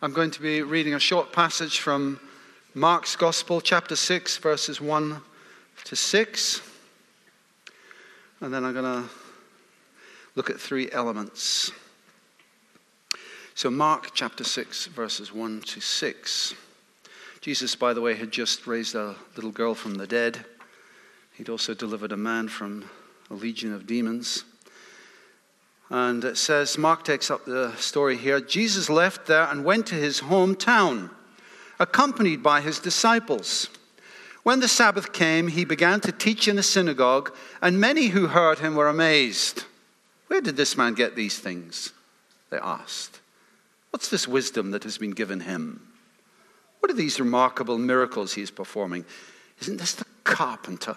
I'm going to be reading a short passage from Mark's Gospel, chapter 6, verses 1 to 6. And then I'm going to look at three elements. So, Mark chapter 6, verses 1 to 6. Jesus, by the way, had just raised a little girl from the dead. He'd also delivered a man from a legion of demons. And it says, Mark takes up the story here. Jesus left there and went to his hometown, accompanied by his disciples. When the Sabbath came, he began to teach in the synagogue, and many who heard him were amazed. Where did this man get these things? They asked. What's this wisdom that has been given him? What are these remarkable miracles he is performing? Isn't this the carpenter?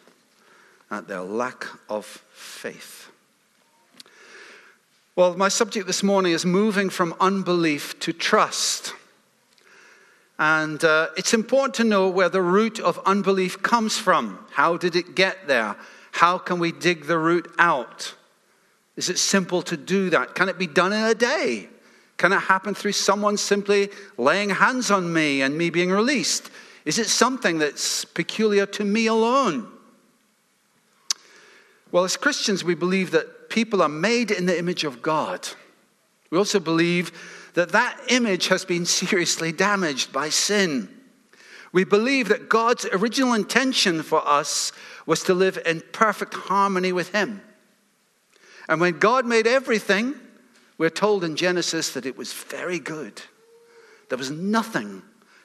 at their lack of faith. Well, my subject this morning is moving from unbelief to trust. And uh, it's important to know where the root of unbelief comes from. How did it get there? How can we dig the root out? Is it simple to do that? Can it be done in a day? Can it happen through someone simply laying hands on me and me being released? Is it something that's peculiar to me alone? Well, as Christians, we believe that people are made in the image of God. We also believe that that image has been seriously damaged by sin. We believe that God's original intention for us was to live in perfect harmony with Him. And when God made everything, we're told in Genesis that it was very good. There was nothing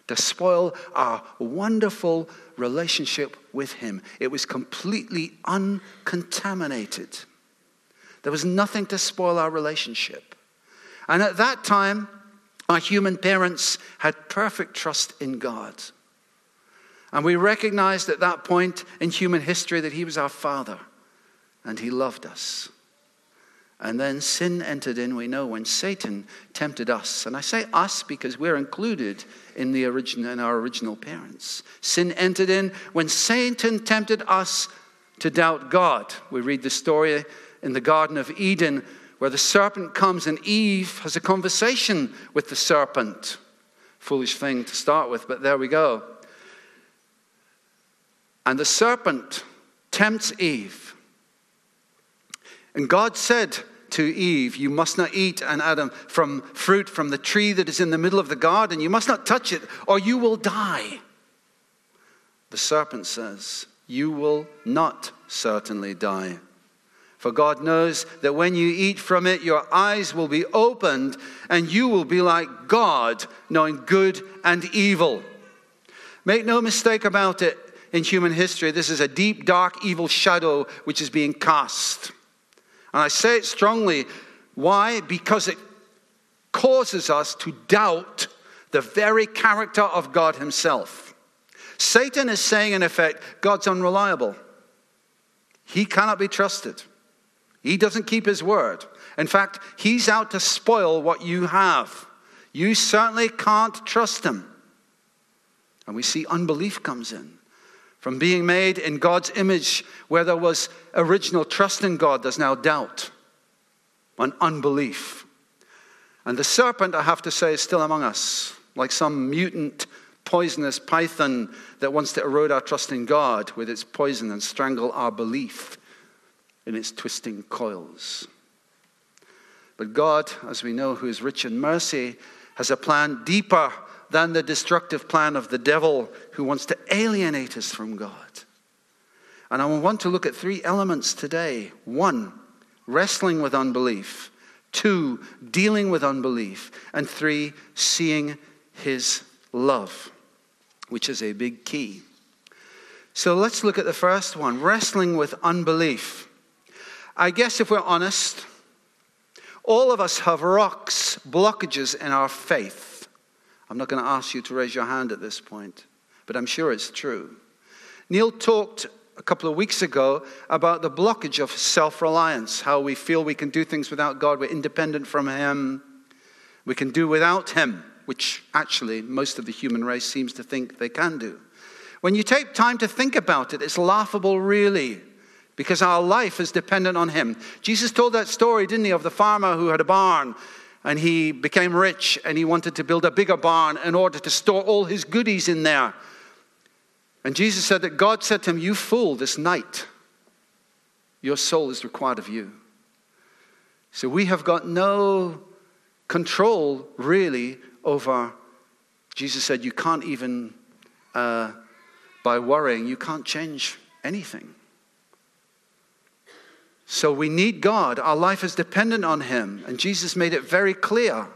to spoil our wonderful relationship with Him. It was completely uncontaminated. There was nothing to spoil our relationship. And at that time, our human parents had perfect trust in God. And we recognized at that point in human history that He was our Father and He loved us. And then sin entered in, we know, when Satan tempted us. And I say us because we're included in, the origin, in our original parents. Sin entered in when Satan tempted us to doubt God. We read the story in the Garden of Eden where the serpent comes and Eve has a conversation with the serpent. Foolish thing to start with, but there we go. And the serpent tempts Eve. And God said to Eve, You must not eat, and Adam, from fruit from the tree that is in the middle of the garden. You must not touch it, or you will die. The serpent says, You will not certainly die. For God knows that when you eat from it, your eyes will be opened, and you will be like God, knowing good and evil. Make no mistake about it, in human history, this is a deep, dark, evil shadow which is being cast. And I say it strongly. Why? Because it causes us to doubt the very character of God Himself. Satan is saying, in effect, God's unreliable. He cannot be trusted. He doesn't keep His word. In fact, He's out to spoil what you have. You certainly can't trust Him. And we see unbelief comes in. From being made in God's image, where there was original trust in God, there's now doubt and unbelief. And the serpent, I have to say, is still among us, like some mutant, poisonous python that wants to erode our trust in God with its poison and strangle our belief in its twisting coils. But God, as we know, who is rich in mercy, has a plan deeper than the destructive plan of the devil who wants to alienate us from God. And I want to look at three elements today. One, wrestling with unbelief. Two, dealing with unbelief. And three, seeing his love, which is a big key. So let's look at the first one wrestling with unbelief. I guess if we're honest, all of us have rocks, blockages in our faith. I'm not going to ask you to raise your hand at this point, but I'm sure it's true. Neil talked a couple of weeks ago about the blockage of self reliance, how we feel we can do things without God, we're independent from Him, we can do without Him, which actually most of the human race seems to think they can do. When you take time to think about it, it's laughable, really, because our life is dependent on Him. Jesus told that story, didn't He, of the farmer who had a barn and he became rich and he wanted to build a bigger barn in order to store all his goodies in there. And Jesus said that God said to him, You fool, this night your soul is required of you. So we have got no control really over. Jesus said, You can't even, uh, by worrying, you can't change anything. So we need God. Our life is dependent on Him. And Jesus made it very clear.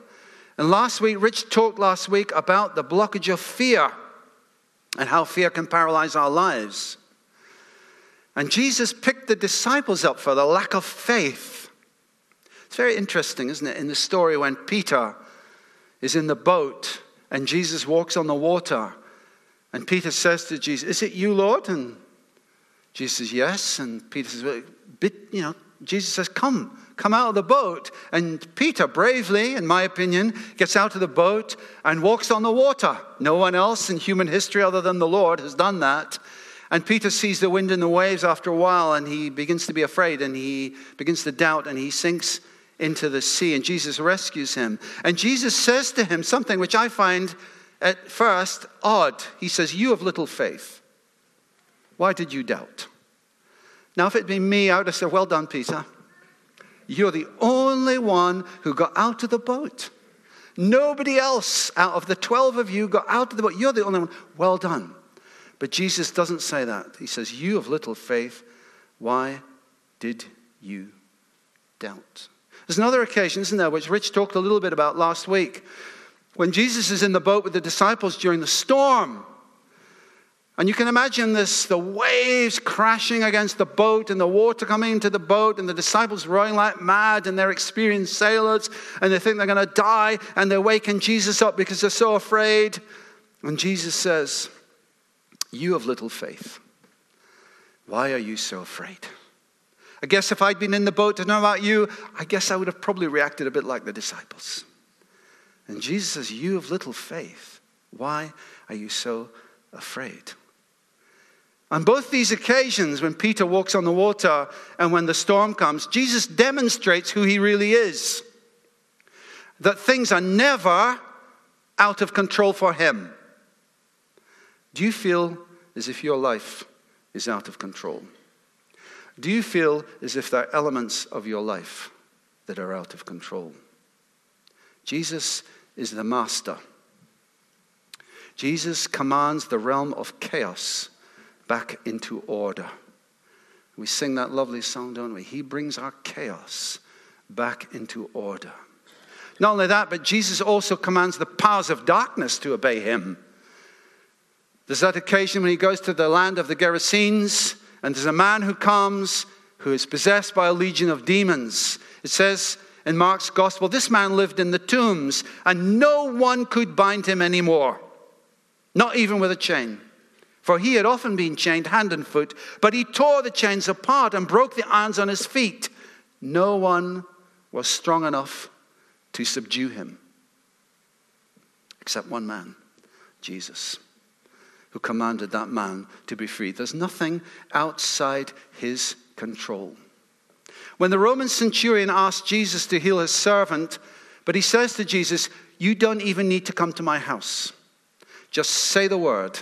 And last week, Rich talked last week about the blockage of fear and how fear can paralyze our lives. And Jesus picked the disciples up for the lack of faith. It's very interesting, isn't it, in the story when Peter is in the boat and Jesus walks on the water. And Peter says to Jesus, Is it you, Lord? And Jesus says, Yes. And Peter says, bit, you know, Jesus says, Come, come out of the boat. And Peter, bravely, in my opinion, gets out of the boat and walks on the water. No one else in human history other than the Lord has done that. And Peter sees the wind and the waves after a while, and he begins to be afraid, and he begins to doubt, and he sinks into the sea, and Jesus rescues him. And Jesus says to him something which I find at first odd. He says, You have little faith. Why did you doubt? Now, if it'd been me, I would have said, Well done, Peter. You're the only one who got out of the boat. Nobody else out of the 12 of you got out of the boat. You're the only one. Well done. But Jesus doesn't say that. He says, You have little faith. Why did you doubt? There's another occasion, isn't there, which Rich talked a little bit about last week. When Jesus is in the boat with the disciples during the storm, and you can imagine this the waves crashing against the boat and the water coming into the boat and the disciples rowing like mad and they're experienced sailors and they think they're going to die and they're waking Jesus up because they're so afraid. And Jesus says, You have little faith. Why are you so afraid? I guess if I'd been in the boat to know about you, I guess I would have probably reacted a bit like the disciples. And Jesus says, You have little faith. Why are you so afraid? On both these occasions, when Peter walks on the water and when the storm comes, Jesus demonstrates who he really is. That things are never out of control for him. Do you feel as if your life is out of control? Do you feel as if there are elements of your life that are out of control? Jesus is the master. Jesus commands the realm of chaos back into order. We sing that lovely song, don't we? He brings our chaos back into order. Not only that, but Jesus also commands the powers of darkness to obey him. There's that occasion when he goes to the land of the Gerasenes, and there's a man who comes who is possessed by a legion of demons. It says in Mark's gospel, this man lived in the tombs, and no one could bind him anymore, not even with a chain. For he had often been chained hand and foot, but he tore the chains apart and broke the irons on his feet. No one was strong enough to subdue him except one man, Jesus, who commanded that man to be free. There's nothing outside his control. When the Roman centurion asked Jesus to heal his servant, but he says to Jesus, You don't even need to come to my house. Just say the word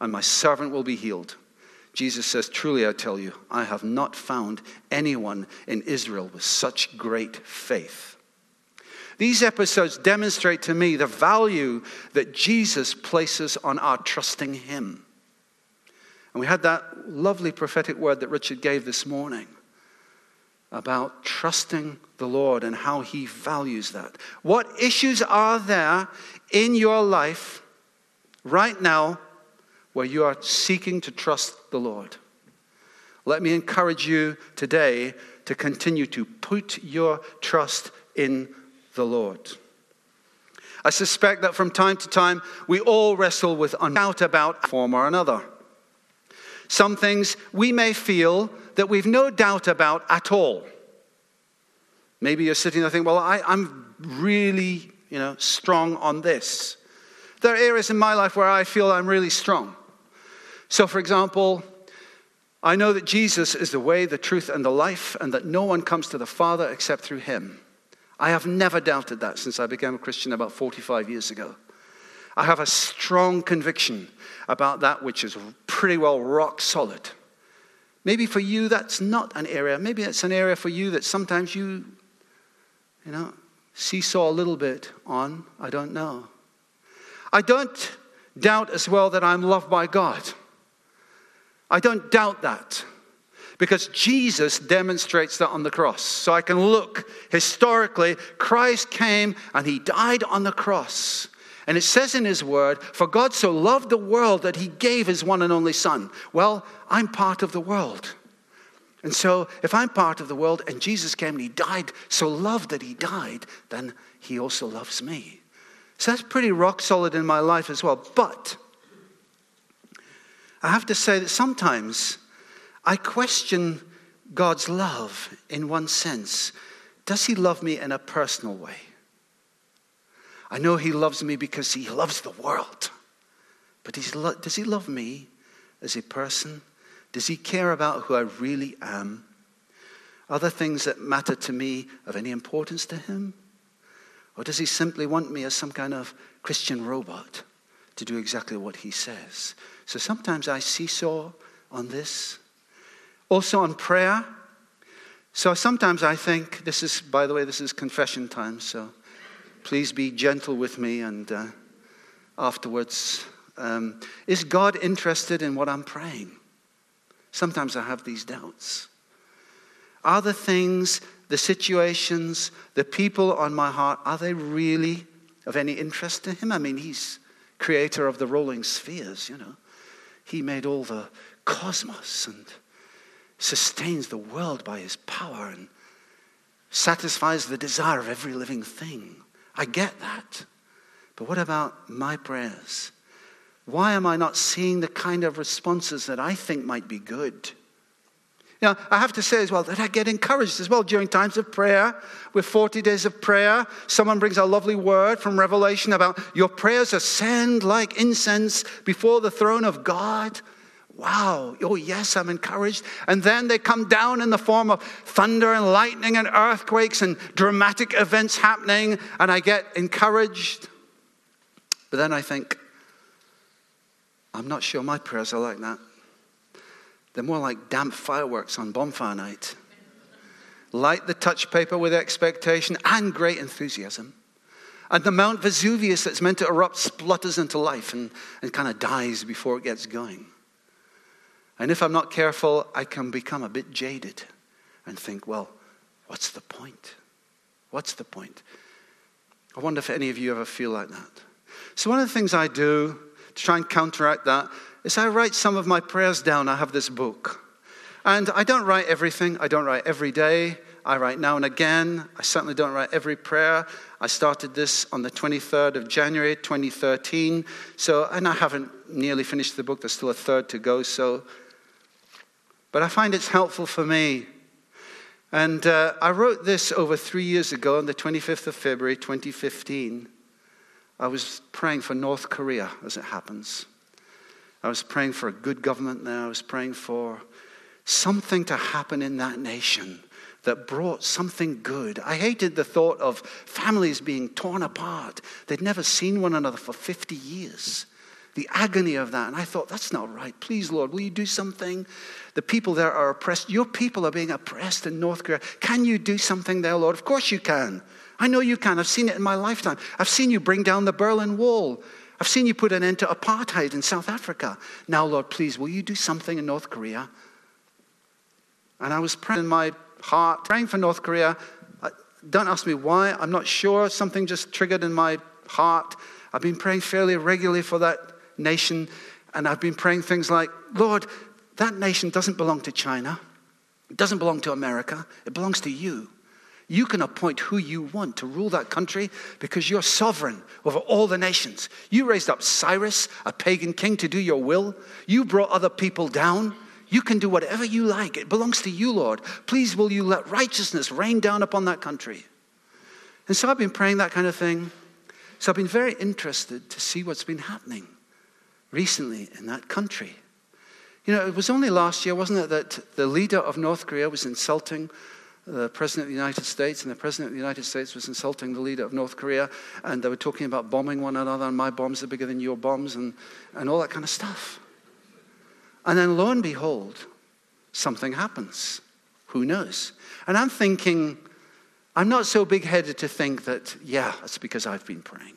and my servant will be healed. Jesus says, Truly I tell you, I have not found anyone in Israel with such great faith. These episodes demonstrate to me the value that Jesus places on our trusting Him. And we had that lovely prophetic word that Richard gave this morning about trusting the Lord and how He values that. What issues are there in your life right now where you are seeking to trust the Lord. Let me encourage you today to continue to put your trust in the Lord. I suspect that from time to time we all wrestle with doubt about form or another. Some things we may feel that we've no doubt about at all. Maybe you're sitting there thinking, well, I, am really, you know, strong on this. There are areas in my life where I feel I'm really strong. So, for example, I know that Jesus is the way, the truth, and the life, and that no one comes to the Father except through him. I have never doubted that since I became a Christian about 45 years ago. I have a strong conviction about that which is pretty well rock solid. Maybe for you that's not an area. Maybe it's an area for you that sometimes you, you know, seesaw a little bit on. I don't know. I don't doubt as well that I'm loved by God. I don't doubt that because Jesus demonstrates that on the cross. So I can look historically, Christ came and he died on the cross. And it says in his word, For God so loved the world that he gave his one and only Son. Well, I'm part of the world. And so, if I'm part of the world and Jesus came and he died, so loved that he died, then he also loves me. So that's pretty rock solid in my life as well. But I have to say that sometimes I question God's love in one sense. Does he love me in a personal way? I know he loves me because he loves the world. But does he love me as a person? Does he care about who I really am? Are there things that matter to me of any importance to him? Or does he simply want me as some kind of Christian robot to do exactly what he says? So sometimes I seesaw on this. Also on prayer. So sometimes I think, this is, by the way, this is confession time, so please be gentle with me and uh, afterwards. Um, is God interested in what I'm praying? Sometimes I have these doubts. Are the things, the situations, the people on my heart, are they really of any interest to Him? I mean, He's creator of the rolling spheres, you know. He made all the cosmos and sustains the world by his power and satisfies the desire of every living thing. I get that. But what about my prayers? Why am I not seeing the kind of responses that I think might be good? Now, I have to say as well that I get encouraged as well during times of prayer. With 40 days of prayer, someone brings a lovely word from Revelation about your prayers ascend like incense before the throne of God. Wow, oh yes, I'm encouraged. And then they come down in the form of thunder and lightning and earthquakes and dramatic events happening, and I get encouraged. But then I think, I'm not sure my prayers are like that. They're more like damp fireworks on bonfire night. Light the touch paper with expectation and great enthusiasm. And the Mount Vesuvius that's meant to erupt splutters into life and, and kind of dies before it gets going. And if I'm not careful, I can become a bit jaded and think, well, what's the point? What's the point? I wonder if any of you ever feel like that. So, one of the things I do to try and counteract that is I write some of my prayers down. I have this book. And I don't write everything, I don't write every day. I write now and again. I certainly don't write every prayer. I started this on the 23rd of January 2013. So, and I haven't nearly finished the book. There's still a third to go. So, but I find it's helpful for me. And uh, I wrote this over three years ago on the 25th of February 2015. I was praying for North Korea, as it happens. I was praying for a good government there. I was praying for something to happen in that nation that brought something good. I hated the thought of families being torn apart. They'd never seen one another for 50 years. The agony of that. And I thought, that's not right. Please, Lord, will you do something? The people there are oppressed. Your people are being oppressed in North Korea. Can you do something there, Lord? Of course you can. I know you can. I've seen it in my lifetime. I've seen you bring down the Berlin Wall. I've seen you put an end to apartheid in South Africa. Now, Lord, please, will you do something in North Korea? And I was praying in my heart, praying for North Korea. Uh, don't ask me why. I'm not sure. Something just triggered in my heart. I've been praying fairly regularly for that nation. And I've been praying things like, Lord, that nation doesn't belong to China. It doesn't belong to America. It belongs to you. You can appoint who you want to rule that country because you're sovereign over all the nations. You raised up Cyrus, a pagan king, to do your will. You brought other people down. You can do whatever you like. It belongs to you, Lord. Please, will you let righteousness rain down upon that country? And so I've been praying that kind of thing. So I've been very interested to see what's been happening recently in that country. You know, it was only last year, wasn't it, that the leader of North Korea was insulting the President of the United States, and the President of the United States was insulting the leader of North Korea, and they were talking about bombing one another, and my bombs are bigger than your bombs, and, and all that kind of stuff. And then lo and behold, something happens. Who knows? And I'm thinking, I'm not so big headed to think that, yeah, it's because I've been praying.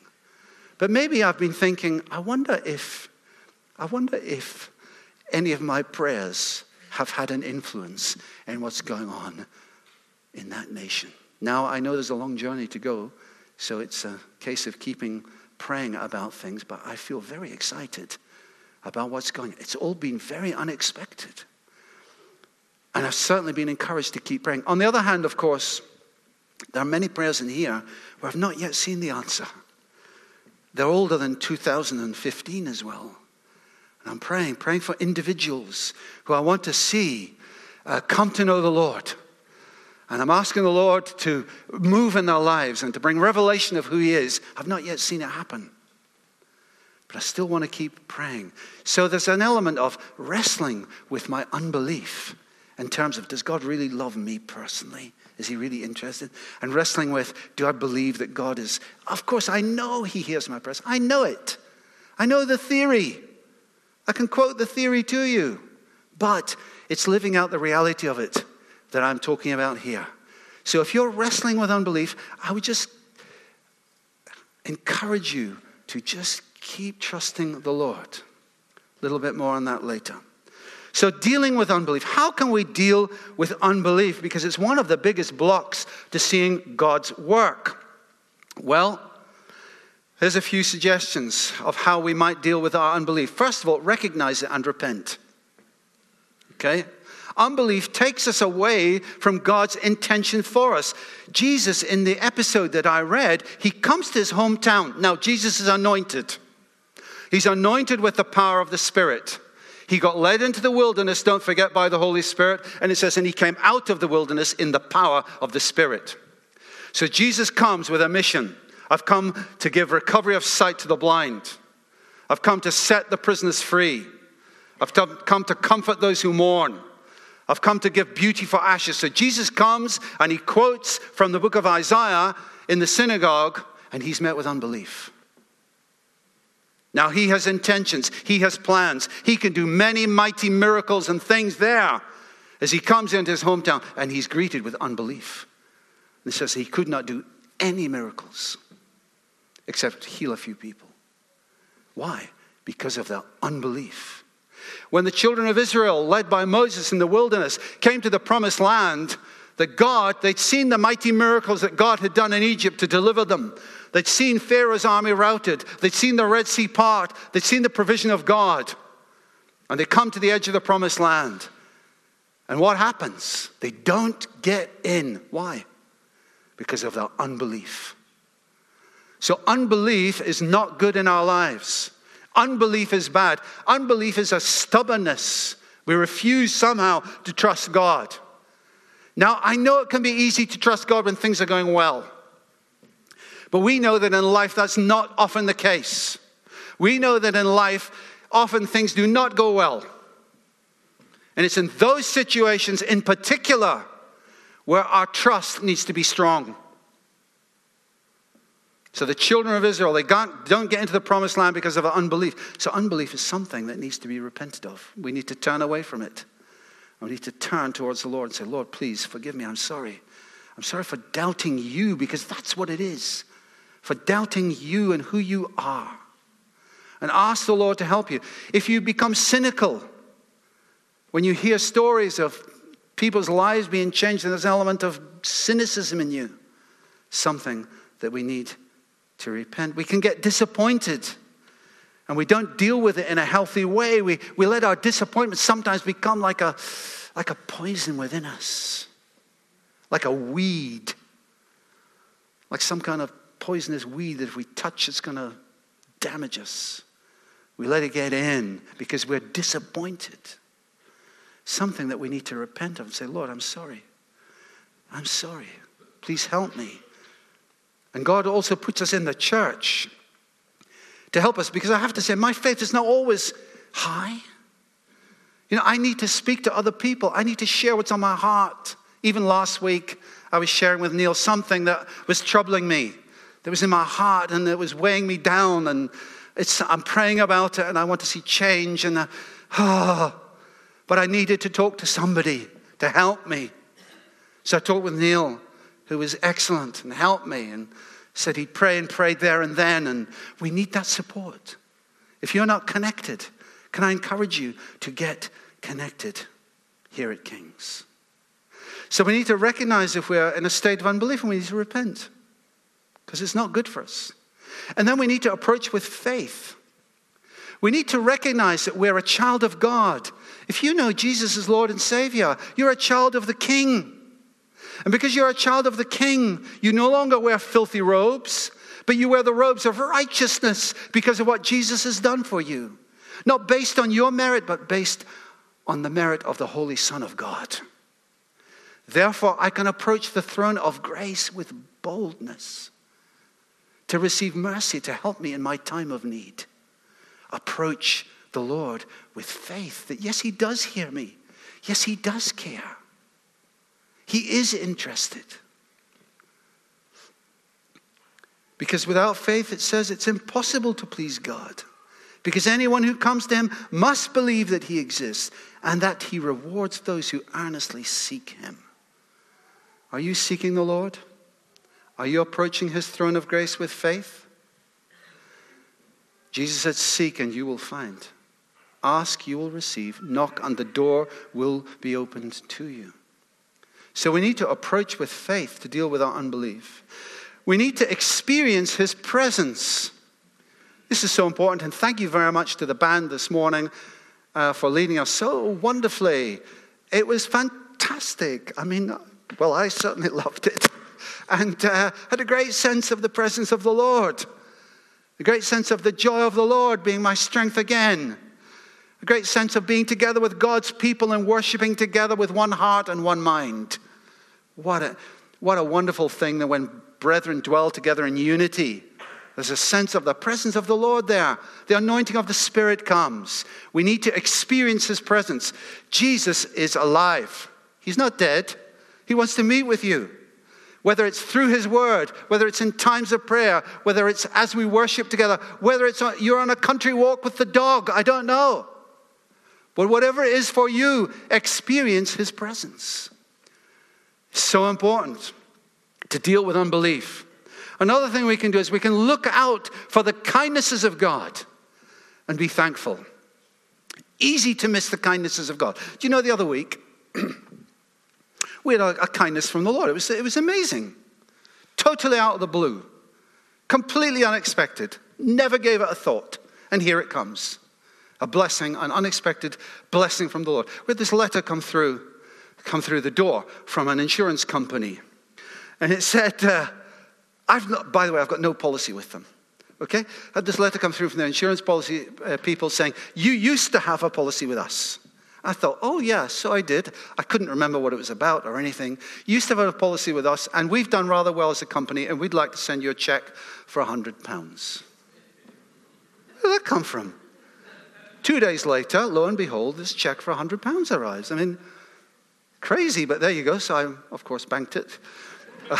But maybe I've been thinking, I wonder if, I wonder if any of my prayers have had an influence in what's going on in that nation. Now, I know there's a long journey to go, so it's a case of keeping praying about things, but I feel very excited about what's going on. It's all been very unexpected. And I've certainly been encouraged to keep praying. On the other hand, of course, there are many prayers in here where I've not yet seen the answer. They're older than 2015 as well. And I'm praying, praying for individuals who I want to see uh, come to know the Lord. And I'm asking the Lord to move in their lives and to bring revelation of who He is. I've not yet seen it happen. But I still want to keep praying. So there's an element of wrestling with my unbelief in terms of does God really love me personally? Is he really interested? And wrestling with do I believe that God is? Of course, I know He hears my prayers. I know it. I know the theory. I can quote the theory to you. But it's living out the reality of it that I'm talking about here. So if you're wrestling with unbelief, I would just encourage you to just keep trusting the Lord. A little bit more on that later. So, dealing with unbelief. How can we deal with unbelief? Because it's one of the biggest blocks to seeing God's work. Well, there's a few suggestions of how we might deal with our unbelief. First of all, recognize it and repent. Okay? Unbelief takes us away from God's intention for us. Jesus, in the episode that I read, he comes to his hometown. Now, Jesus is anointed. He's anointed with the power of the Spirit. He got led into the wilderness, don't forget, by the Holy Spirit. And it says, and he came out of the wilderness in the power of the Spirit. So Jesus comes with a mission. I've come to give recovery of sight to the blind. I've come to set the prisoners free. I've come to comfort those who mourn. I've come to give beauty for ashes. So Jesus comes and he quotes from the book of Isaiah in the synagogue, and he's met with unbelief. Now he has intentions, he has plans, he can do many mighty miracles and things there as he comes into his hometown, and he's greeted with unbelief. It says he could not do any miracles except heal a few people. Why? Because of their unbelief. When the children of Israel, led by Moses in the wilderness, came to the promised land, that God, they'd seen the mighty miracles that God had done in Egypt to deliver them. They'd seen Pharaoh's army routed. They'd seen the Red Sea part. They'd seen the provision of God. And they come to the edge of the promised land. And what happens? They don't get in. Why? Because of their unbelief. So, unbelief is not good in our lives. Unbelief is bad. Unbelief is a stubbornness. We refuse somehow to trust God. Now, I know it can be easy to trust God when things are going well. But we know that in life that's not often the case. We know that in life often things do not go well. And it's in those situations in particular where our trust needs to be strong. So the children of Israel, they don't get into the promised land because of unbelief. So unbelief is something that needs to be repented of. We need to turn away from it. We need to turn towards the Lord and say, Lord, please forgive me. I'm sorry. I'm sorry for doubting you because that's what it is. For doubting you and who you are. And ask the Lord to help you. If you become cynical when you hear stories of people's lives being changed, and there's an element of cynicism in you, something that we need to repent. We can get disappointed and we don't deal with it in a healthy way. We, we let our disappointment sometimes become like a, like a poison within us, like a weed like some kind of poisonous weed that if we touch, it's going to damage us. We let it get in because we're disappointed. Something that we need to repent of and say, Lord, I'm sorry. I'm sorry. Please help me. And God also puts us in the church to help us because I have to say, my faith is not always high. You know, I need to speak to other people, I need to share what's on my heart. Even last week, I was sharing with Neil something that was troubling me, that was in my heart, and it was weighing me down. And it's I'm praying about it, and I want to see change. And uh, oh, but I needed to talk to somebody to help me. So I talked with Neil, who was excellent and helped me, and said he'd pray and prayed there and then. And we need that support. If you're not connected, can I encourage you to get connected here at King's? So we need to recognize if we're in a state of unbelief and we need to repent because it's not good for us. And then we need to approach with faith. We need to recognize that we're a child of God. If you know Jesus as Lord and Savior, you're a child of the King. And because you're a child of the King, you no longer wear filthy robes, but you wear the robes of righteousness because of what Jesus has done for you. Not based on your merit, but based on the merit of the Holy Son of God. Therefore, I can approach the throne of grace with boldness to receive mercy to help me in my time of need. Approach the Lord with faith that, yes, He does hear me. Yes, He does care. He is interested. Because without faith, it says it's impossible to please God. Because anyone who comes to him must believe that he exists and that he rewards those who earnestly seek him. Are you seeking the Lord? Are you approaching his throne of grace with faith? Jesus said, Seek and you will find. Ask, you will receive. Knock, and the door will be opened to you. So we need to approach with faith to deal with our unbelief. We need to experience his presence. This is so important, and thank you very much to the band this morning uh, for leading us so wonderfully. It was fantastic. I mean, well, I certainly loved it, and uh, had a great sense of the presence of the Lord, a great sense of the joy of the Lord being my strength again, a great sense of being together with God's people and worshiping together with one heart and one mind. What a, what a wonderful thing that when brethren dwell together in unity, there's a sense of the presence of the Lord there. The anointing of the Spirit comes. We need to experience His presence. Jesus is alive, He's not dead. He wants to meet with you. Whether it's through His Word, whether it's in times of prayer, whether it's as we worship together, whether it's you're on a country walk with the dog, I don't know. But whatever it is for you, experience His presence. So important to deal with unbelief. Another thing we can do is we can look out for the kindnesses of God and be thankful. Easy to miss the kindnesses of God. Do you know the other week, we had a, a kindness from the Lord. It was, it was amazing. Totally out of the blue, completely unexpected, never gave it a thought. And here it comes a blessing, an unexpected blessing from the Lord. We had this letter come through, come through the door from an insurance company. And it said, uh, I've not, by the way, I've got no policy with them. Okay? I had this letter come through from the insurance policy uh, people saying, You used to have a policy with us. I thought, oh, yeah, so I did. I couldn't remember what it was about or anything. You used to have a policy with us, and we've done rather well as a company, and we'd like to send you a check for £100. Where did that come from? Two days later, lo and behold, this check for £100 arrives. I mean, crazy, but there you go. So I, of course, banked it.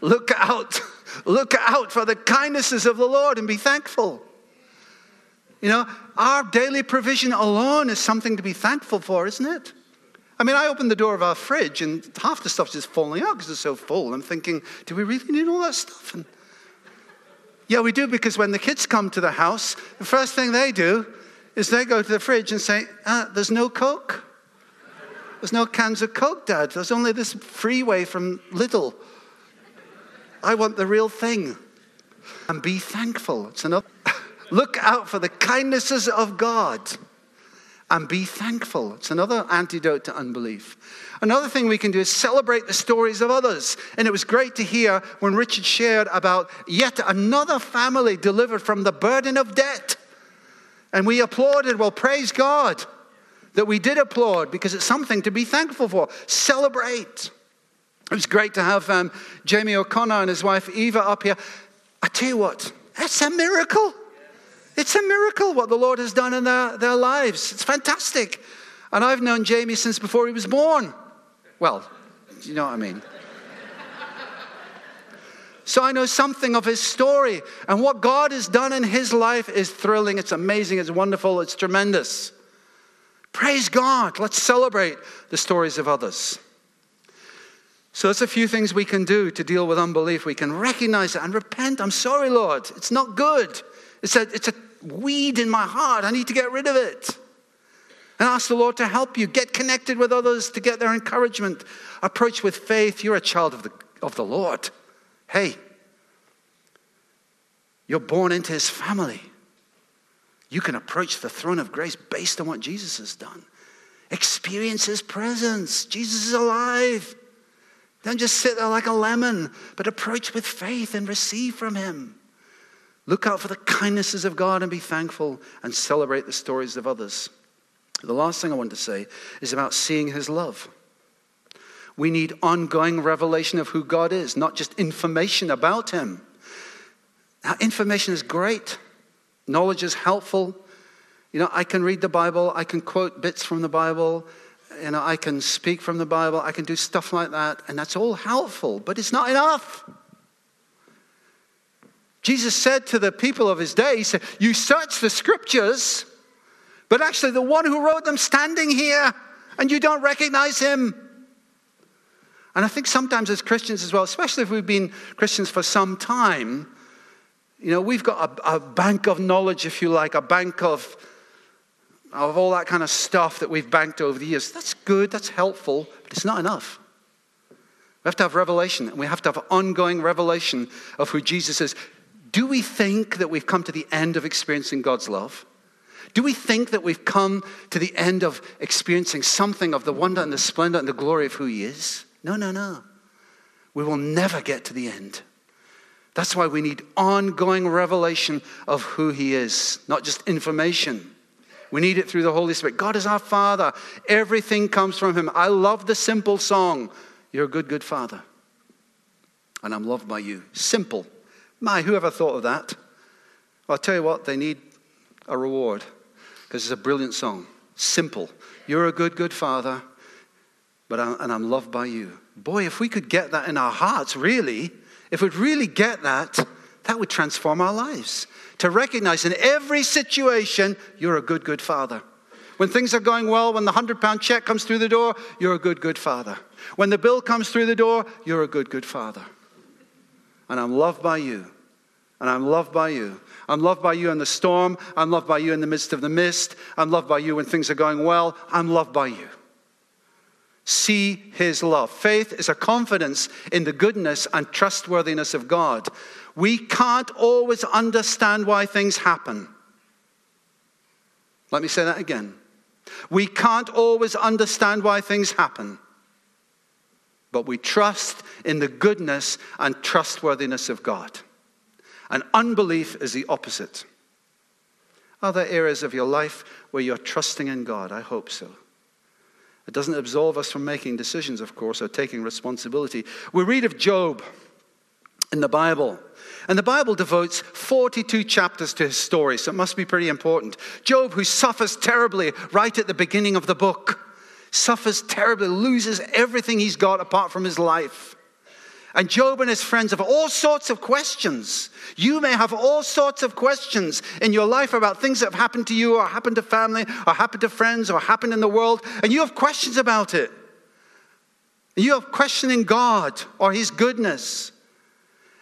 Look out. Look out for the kindnesses of the Lord and be thankful. You know, our daily provision alone is something to be thankful for, isn't it? I mean, I opened the door of our fridge and half the stuff's just falling out because it's so full. I'm thinking, do we really need all that stuff? And yeah, we do because when the kids come to the house, the first thing they do is they go to the fridge and say, ah, there's no Coke. There's no cans of Coke, Dad. There's only this freeway from Lidl. I want the real thing. And be thankful. It's another. Look out for the kindnesses of God and be thankful. It's another antidote to unbelief. Another thing we can do is celebrate the stories of others. And it was great to hear when Richard shared about yet another family delivered from the burden of debt. And we applauded. Well, praise God that we did applaud because it's something to be thankful for. Celebrate. It was great to have um, Jamie O'Connor and his wife Eva up here. I tell you what, that's a miracle. It's a miracle what the Lord has done in their, their lives. It's fantastic. And I've known Jamie since before he was born. Well, you know what I mean. So I know something of his story. And what God has done in his life is thrilling, it's amazing, it's wonderful, it's tremendous. Praise God. Let's celebrate the stories of others. So, there's a few things we can do to deal with unbelief. We can recognize it and repent. I'm sorry, Lord. It's not good. It's a, it's a weed in my heart. I need to get rid of it. And ask the Lord to help you. Get connected with others to get their encouragement. Approach with faith. You're a child of the, of the Lord. Hey, you're born into his family. You can approach the throne of grace based on what Jesus has done. Experience his presence. Jesus is alive. Don't just sit there like a lemon, but approach with faith and receive from Him. Look out for the kindnesses of God and be thankful and celebrate the stories of others. The last thing I want to say is about seeing His love. We need ongoing revelation of who God is, not just information about Him. Now, information is great, knowledge is helpful. You know, I can read the Bible, I can quote bits from the Bible, you know, I can speak from the Bible, I can do stuff like that, and that's all helpful, but it's not enough. Jesus said to the people of his day, He said, You search the scriptures, but actually the one who wrote them standing here, and you don't recognize him. And I think sometimes as Christians as well, especially if we've been Christians for some time, you know, we've got a, a bank of knowledge, if you like, a bank of of all that kind of stuff that we've banked over the years. That's good, that's helpful, but it's not enough. We have to have revelation, and we have to have ongoing revelation of who Jesus is. Do we think that we've come to the end of experiencing God's love? Do we think that we've come to the end of experiencing something of the wonder and the splendor and the glory of who He is? No, no, no. We will never get to the end. That's why we need ongoing revelation of who He is, not just information. We need it through the Holy Spirit. God is our Father. Everything comes from Him. I love the simple song, You're a good, good Father. And I'm loved by you. Simple. My, whoever thought of that? Well, I'll tell you what, they need a reward because it's a brilliant song. Simple. You're a good, good Father, but I'm, and I'm loved by you. Boy, if we could get that in our hearts, really, if we'd really get that, that would transform our lives to recognize in every situation, you're a good, good father. When things are going well, when the 100 pound check comes through the door, you're a good, good father. When the bill comes through the door, you're a good, good father. And I'm loved by you. And I'm loved by you. I'm loved by you in the storm. I'm loved by you in the midst of the mist. I'm loved by you when things are going well. I'm loved by you. See his love. Faith is a confidence in the goodness and trustworthiness of God. We can't always understand why things happen. Let me say that again. We can't always understand why things happen, but we trust in the goodness and trustworthiness of God. And unbelief is the opposite. Are there areas of your life where you're trusting in God? I hope so. It doesn't absolve us from making decisions, of course, or taking responsibility. We read of Job in the Bible. And the Bible devotes 42 chapters to his story, so it must be pretty important. Job, who suffers terribly right at the beginning of the book, suffers terribly, loses everything he's got apart from his life. And Job and his friends have all sorts of questions. You may have all sorts of questions in your life about things that have happened to you, or happened to family, or happened to friends, or happened in the world, and you have questions about it. You have questioning God or his goodness.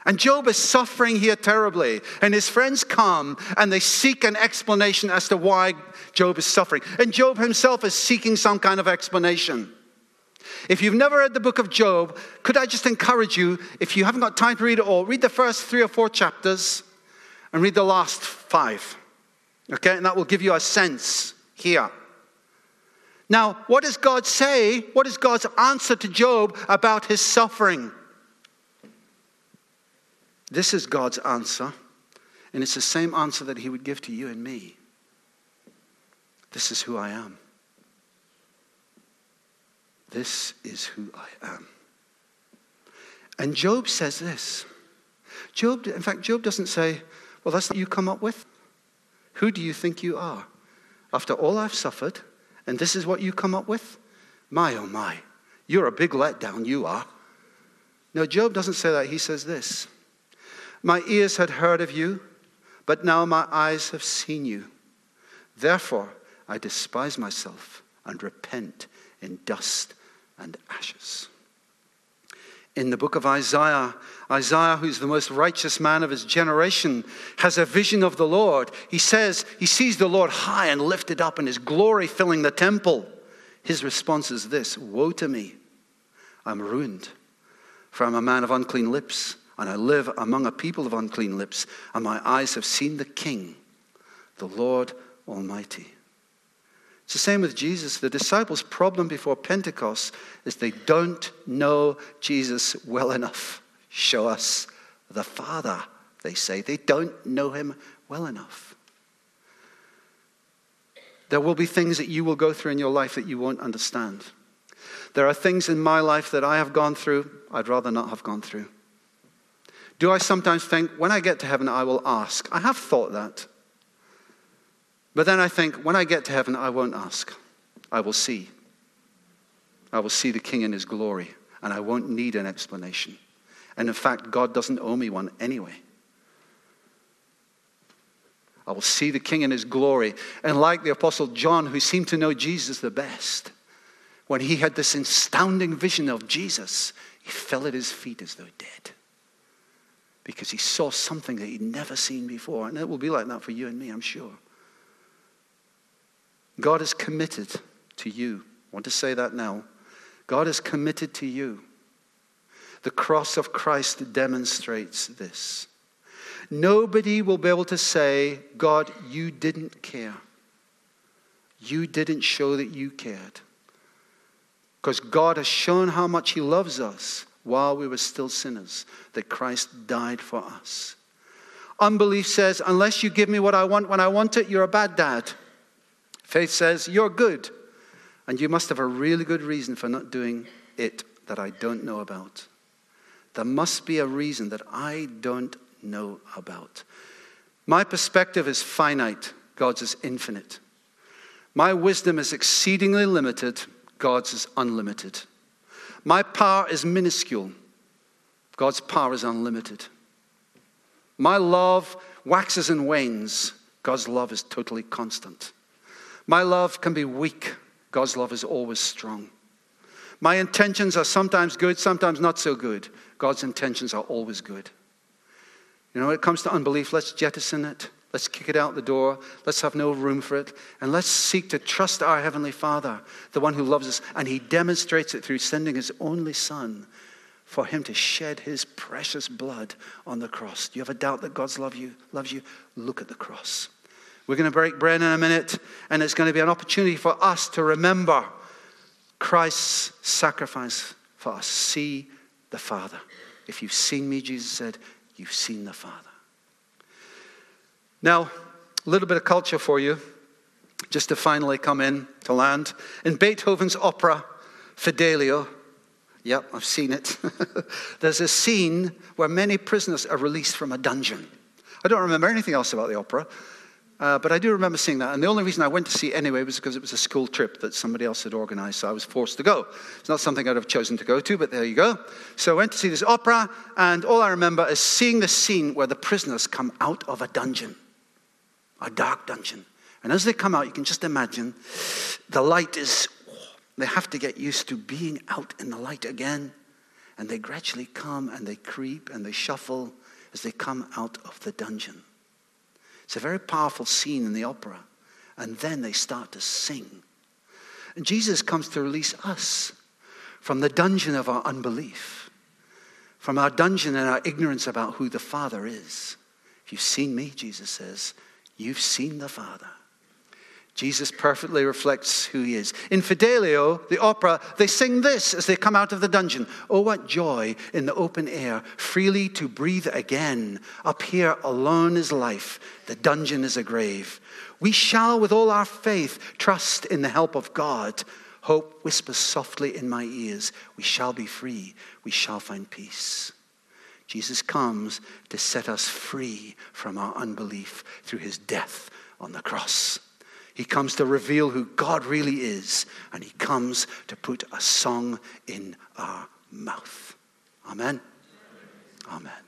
And Job is suffering here terribly. And his friends come and they seek an explanation as to why Job is suffering. And Job himself is seeking some kind of explanation. If you've never read the book of Job, could I just encourage you, if you haven't got time to read it all, read the first three or four chapters and read the last five. Okay? And that will give you a sense here. Now, what does God say? What is God's answer to Job about his suffering? This is God's answer, and it's the same answer that he would give to you and me. This is who I am. This is who I am. And Job says this. Job, in fact, Job doesn't say, Well, that's what you come up with. Who do you think you are? After all I've suffered, and this is what you come up with? My, oh my, you're a big letdown, you are. No, Job doesn't say that. He says this My ears had heard of you, but now my eyes have seen you. Therefore, I despise myself and repent in dust and ashes in the book of Isaiah. Isaiah, who's the most righteous man of his generation, has a vision of the Lord. He says he sees the Lord high and lifted up and his glory filling the temple. His response is this Woe to me! I'm ruined, for I'm a man of unclean lips, and I live among a people of unclean lips, and my eyes have seen the King, the Lord Almighty. It's the same with Jesus. The disciples' problem before Pentecost is they don't know Jesus well enough. Show us the Father, they say. They don't know him well enough. There will be things that you will go through in your life that you won't understand. There are things in my life that I have gone through, I'd rather not have gone through. Do I sometimes think, when I get to heaven, I will ask? I have thought that. But then I think, when I get to heaven, I won't ask. I will see. I will see the King in his glory, and I won't need an explanation. And in fact, God doesn't owe me one anyway. I will see the King in his glory. And like the Apostle John, who seemed to know Jesus the best, when he had this astounding vision of Jesus, he fell at his feet as though dead. Because he saw something that he'd never seen before. And it will be like that for you and me, I'm sure. God is committed to you. I want to say that now. God is committed to you. The cross of Christ demonstrates this. Nobody will be able to say, God, you didn't care. You didn't show that you cared. Because God has shown how much He loves us while we were still sinners, that Christ died for us. Unbelief says, unless you give me what I want when I want it, you're a bad dad. Faith says, You're good, and you must have a really good reason for not doing it that I don't know about. There must be a reason that I don't know about. My perspective is finite, God's is infinite. My wisdom is exceedingly limited, God's is unlimited. My power is minuscule, God's power is unlimited. My love waxes and wanes, God's love is totally constant. My love can be weak. God's love is always strong. My intentions are sometimes good, sometimes not so good. God's intentions are always good. You know, when it comes to unbelief, let's jettison it. Let's kick it out the door. Let's have no room for it. And let's seek to trust our Heavenly Father, the one who loves us. And He demonstrates it through sending His only Son for Him to shed His precious blood on the cross. Do you have a doubt that God's love you, loves you? Look at the cross. We're going to break bread in a minute, and it's going to be an opportunity for us to remember Christ's sacrifice for us. See the Father. If you've seen me, Jesus said, you've seen the Father. Now, a little bit of culture for you, just to finally come in to land. In Beethoven's opera, Fidelio, yep, I've seen it, there's a scene where many prisoners are released from a dungeon. I don't remember anything else about the opera, uh, but I do remember seeing that. And the only reason I went to see it anyway was because it was a school trip that somebody else had organized, so I was forced to go. It's not something I'd have chosen to go to, but there you go. So I went to see this opera, and all I remember is seeing the scene where the prisoners come out of a dungeon, a dark dungeon. And as they come out, you can just imagine the light is, they have to get used to being out in the light again. And they gradually come and they creep and they shuffle as they come out of the dungeon. It's a very powerful scene in the opera. And then they start to sing. And Jesus comes to release us from the dungeon of our unbelief, from our dungeon and our ignorance about who the Father is. If you've seen me, Jesus says, you've seen the Father. Jesus perfectly reflects who he is. In Fidelio, the opera, they sing this as they come out of the dungeon. Oh, what joy in the open air, freely to breathe again. Up here alone is life, the dungeon is a grave. We shall, with all our faith, trust in the help of God. Hope whispers softly in my ears. We shall be free, we shall find peace. Jesus comes to set us free from our unbelief through his death on the cross. He comes to reveal who God really is, and He comes to put a song in our mouth. Amen. Amen.